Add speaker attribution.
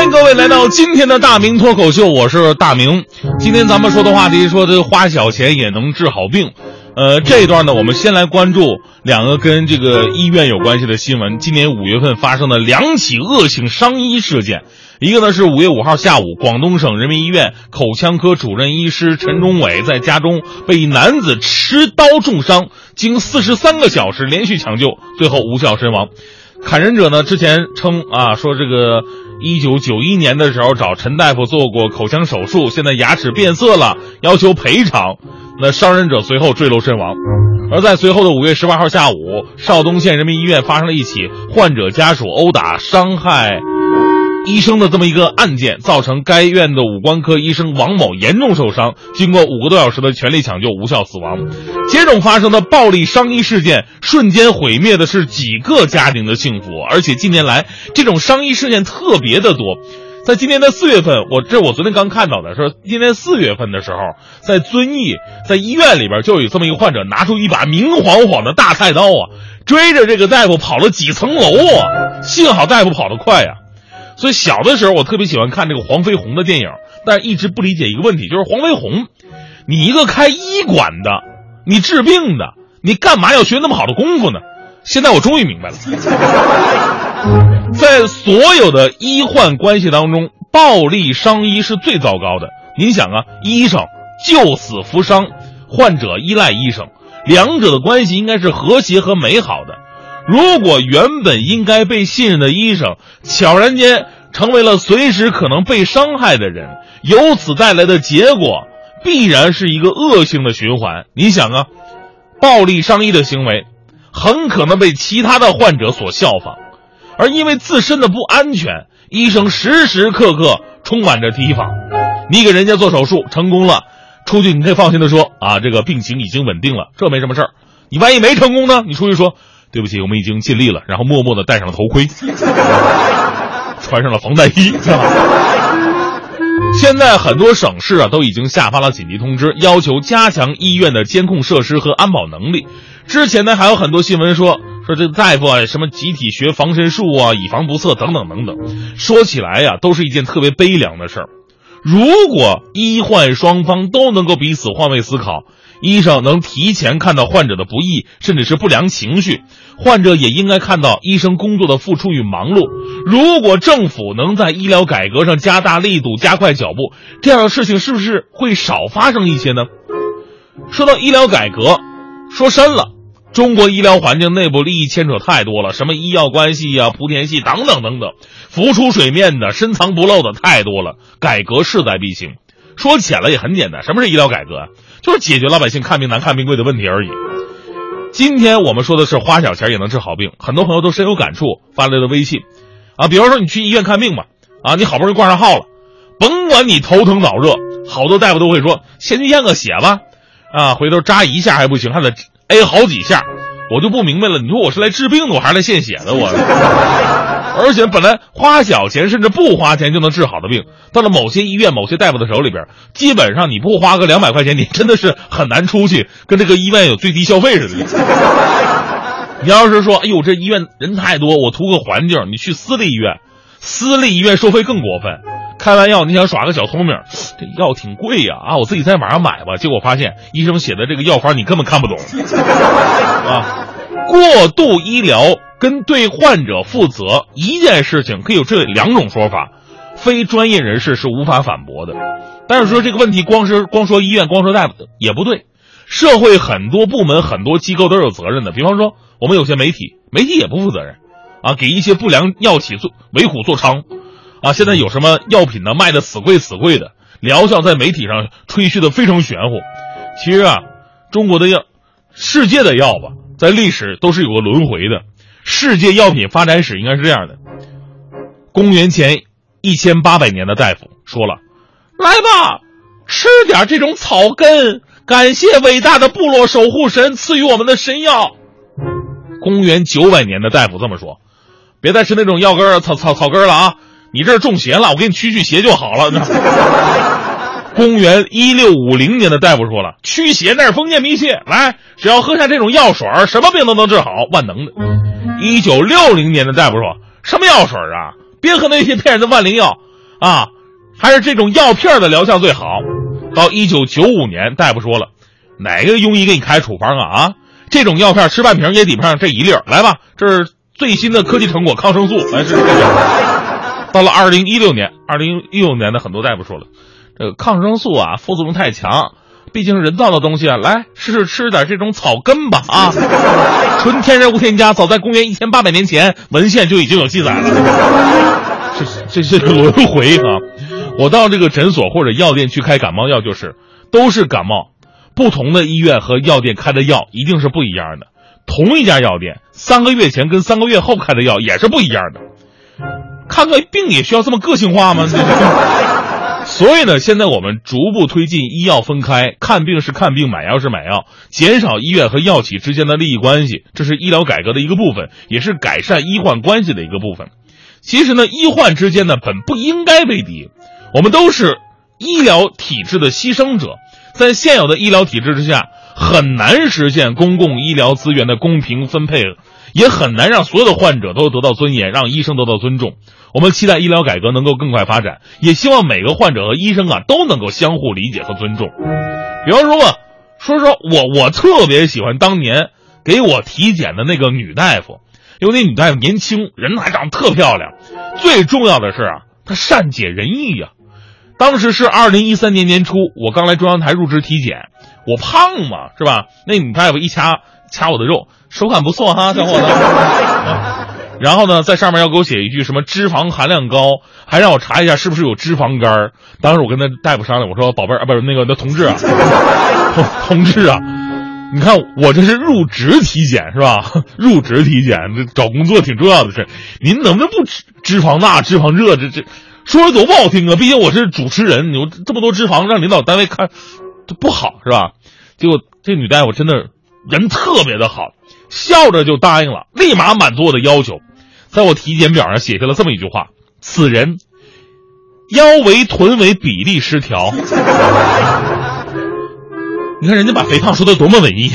Speaker 1: 欢迎各位来到今天的大明脱口秀，我是大明。今天咱们说的话题说这花小钱也能治好病。呃，这一段呢，我们先来关注两个跟这个医院有关系的新闻。今年五月份发生的两起恶性伤医事件，一个呢是五月五号下午，广东省人民医院口腔科主任医师陈忠伟在家中被一男子持刀重伤，经四十三个小时连续抢救，最后无效身亡。砍人者呢之前称啊说这个一九九一年的时候找陈大夫做过口腔手术，现在牙齿变色了，要求赔偿。那伤人者随后坠楼身亡。而在随后的五月十八号下午，邵东县人民医院发生了一起患者家属殴打伤害医生的这么一个案件，造成该院的五官科医生王某严重受伤，经过五个多小时的全力抢救，无效死亡。接踵发生的暴力伤医事件，瞬间毁灭的是几个家庭的幸福，而且近年来这种伤医事件特别的多。在今年的四月份，我这我昨天刚看到的，说今年四月份的时候，在遵义，在医院里边就有这么一个患者，拿出一把明晃晃的大菜刀啊，追着这个大夫跑了几层楼啊，幸好大夫跑得快呀。所以小的时候我特别喜欢看这个黄飞鸿的电影，但一直不理解一个问题，就是黄飞鸿，你一个开医馆的，你治病的，你干嘛要学那么好的功夫呢？现在我终于明白了。在所有的医患关系当中，暴力伤医是最糟糕的。您想啊，医生救死扶伤，患者依赖医生，两者的关系应该是和谐和美好的。如果原本应该被信任的医生，悄然间成为了随时可能被伤害的人，由此带来的结果必然是一个恶性的循环。你想啊，暴力伤医的行为，很可能被其他的患者所效仿。而因为自身的不安全，医生时时刻刻充满着提防。你给人家做手术成功了，出去你可以放心的说啊，这个病情已经稳定了，这没什么事儿。你万一没成功呢？你出去说对不起，我们已经尽力了，然后默默的戴上了头盔，穿上了防弹衣，是吧？现在很多省市啊都已经下发了紧急通知，要求加强医院的监控设施和安保能力。之前呢还有很多新闻说。说这大夫啊，什么集体学防身术啊，以防不测等等等等，说起来呀，都是一件特别悲凉的事儿。如果医患双方都能够彼此换位思考，医生能提前看到患者的不易，甚至是不良情绪，患者也应该看到医生工作的付出与忙碌。如果政府能在医疗改革上加大力度、加快脚步，这样的事情是不是会少发生一些呢？说到医疗改革，说深了。中国医疗环境内部利益牵扯太多了，什么医药关系呀、莆田系等等等等，浮出水面的、深藏不露的太多了。改革势在必行，说浅了也很简单，什么是医疗改革啊？就是解决老百姓看病难、看病贵的问题而已。今天我们说的是花小钱也能治好病，很多朋友都深有感触，发来的微信，啊，比方说你去医院看病吧，啊，你好不容易挂上号了，甭管你头疼脑热，好多大夫都会说先去验个血吧，啊，回头扎一下还不行，还得。A 好几下，我就不明白了。你说我是来治病的，我还是来献血的？我，而且本来花小钱甚至不花钱就能治好的病，到了某些医院、某些大夫的手里边，基本上你不花个两百块钱，你真的是很难出去，跟这个医院有最低消费似的。你要是说，哎呦，这医院人太多，我图个环境，你去私立医院，私立医院收费更过分。开完药，你想耍个小聪明，这药挺贵呀啊！我自己在网上买吧，结果发现医生写的这个药方你根本看不懂 啊。过度医疗跟对患者负责一件事情可以有这两种说法，非专业人士是无法反驳的。但是说这个问题光是光说医院光说大夫也不对，社会很多部门很多机构都有责任的。比方说我们有些媒体，媒体也不负责任啊，给一些不良药企做为虎作伥。啊，现在有什么药品呢？卖的死贵死贵的，疗效在媒体上吹嘘的非常玄乎。其实啊，中国的药，世界的药吧，在历史都是有个轮回的。世界药品发展史应该是这样的：公元前一千八百年的大夫说了，来吧，吃点这种草根，感谢伟大的部落守护神赐予我们的神药。公元九百年的大夫这么说，别再吃那种药根草草草根了啊。你这是中邪了，我给你驱驱邪就好了。公元一六五零年的大夫说了，驱邪那是封建迷信，来，只要喝下这种药水什么病都能治好，万能的。一九六零年的大夫说，什么药水啊？别喝那些骗人的万灵药，啊，还是这种药片的疗效最好。到一九九五年，大夫说了，哪个庸医给你开处方啊？啊，这种药片吃半瓶也抵不上这一粒。来吧，这是最新的科技成果——抗生素。来，这是这个。到了二零一六年，二零一六年的很多大夫说了，这个抗生素啊，副作用太强，毕竟是人造的东西啊。来，试试吃点这种草根吧。啊，纯天然无添加，早在公元一千八百年前，文献就已经有记载了。这这是个轮回啊！我到这个诊所或者药店去开感冒药，就是都是感冒，不同的医院和药店开的药一定是不一样的。同一家药店，三个月前跟三个月后开的药也是不一样的。看个病也需要这么个性化吗？所以呢，现在我们逐步推进医药分开，看病是看病，买药是买药，减少医院和药企之间的利益关系，这是医疗改革的一个部分，也是改善医患关系的一个部分。其实呢，医患之间呢本不应该为敌，我们都是医疗体制的牺牲者，在现有的医疗体制之下，很难实现公共医疗资源的公平分配，也很难让所有的患者都得到尊严，让医生得到尊重。我们期待医疗改革能够更快发展，也希望每个患者和医生啊都能够相互理解和尊重。比方说吧，说说我我特别喜欢当年给我体检的那个女大夫。因为那女大夫年轻，人还长得特漂亮，最重要的是啊，她善解人意呀。当时是二零一三年年初，我刚来中央台入职体检，我胖嘛，是吧？那女大夫一掐掐我的肉，手感不错哈，小伙子。然后呢，在上面要给我写一句什么脂肪含量高，还让我查一下是不是有脂肪肝。当时我跟他大夫商量，我说宝贝儿啊，不是那个那同志啊，同志啊。你看，我这是入职体检是吧？入职体检，这找工作挺重要的事。您能不能不脂脂肪大、脂肪热？这这说的多不好听啊！毕竟我是主持人，你这么多脂肪，让领导单位看，这不好是吧？结果这女大夫真的人特别的好，笑着就答应了，立马满足我的要求，在我体检表上写下了这么一句话：此人腰围臀围比例失调。你看人家把肥胖说的多么文艺。